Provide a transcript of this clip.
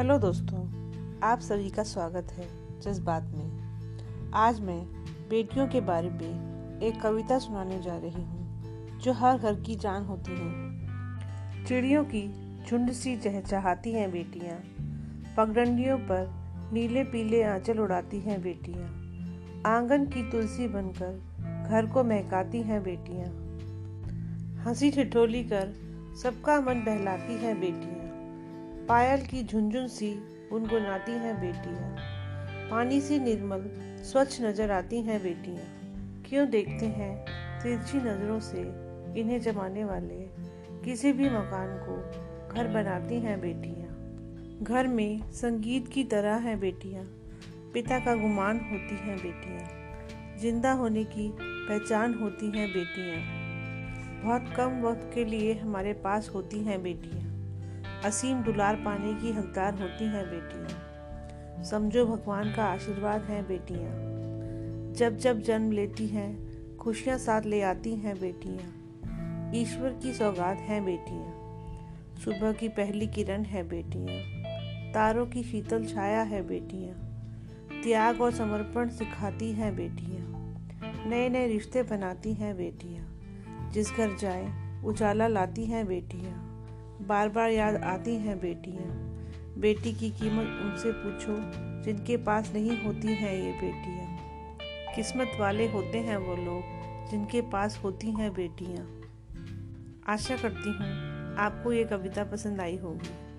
Hello दोस्तों, आप सभी का स्वागत है जज्बात में। आज मैं बेटियों के बारे में एक कविता सुनाने जा रही हूँ, जो हर घर की जान होती है। चिड़ियों की झुंड सी चहचहाती हैं बेटियाँ, पगडंडियों पर नीले पीले आंचल उड़ाती हैं बेटियाँ, आँगन की तुलसी बनकर घर को महकाती हैं बेटियाँ। हँसी ठिठोली कर सबका मन बहलाती हैं बेटियाँ। पायल की झुंझुन सी गुनगुनाती हैं बेटियाँ। पानी सी निर्मल, स्वच्छ नज़र आती हैं बेटियाँ। क्यों देखते हैं तिरछी नज़रों से इन्हें जमाने वाले किसी भी मकान को घर बनाती हैं बेटियाँ। घर में संगीत की तरह हैं बेटियाँ। पिता का गुमान होती हैं बेटियाँ। ज़िंदा होने की पहचान होती हैं बेटियाँ। बहुत कम वक्त के लिए हमारे पास होती हैं बेटियाँ। असीम दुलार पाने की हकदार होती हैं बेटियाँ। समझो भगवान का आशीर्वाद है बेटियाँ। जब जब जन्म लेती हैं, खुशियाँ साथ ले आती हैं बेटियाँ। ईश्वर की सौगात हैं बेटियाँ। सुबह की पहली किरण है बेटियाँ। तारों की शीतल छाया है बेटियाँ। त्याग और समर्पण सिखाती हैं बेटियाँ। नए नए रिश्ते बनाती हैं बेटियाँ। जिस घर जाए, उजाला लाती हैं बेटियाँ। बार बार याद आती हैं बेटियाँ। बेटी की कीमत उनसे पूछो, जिनके पास नहीं होती हैं ये बेटियाँ। किस्मत वाले होते हैं वो लोग, जिनके पास होती हैं बेटियाँ। आशा करती हूँ, आपको ये कविता पसंद आई होगी।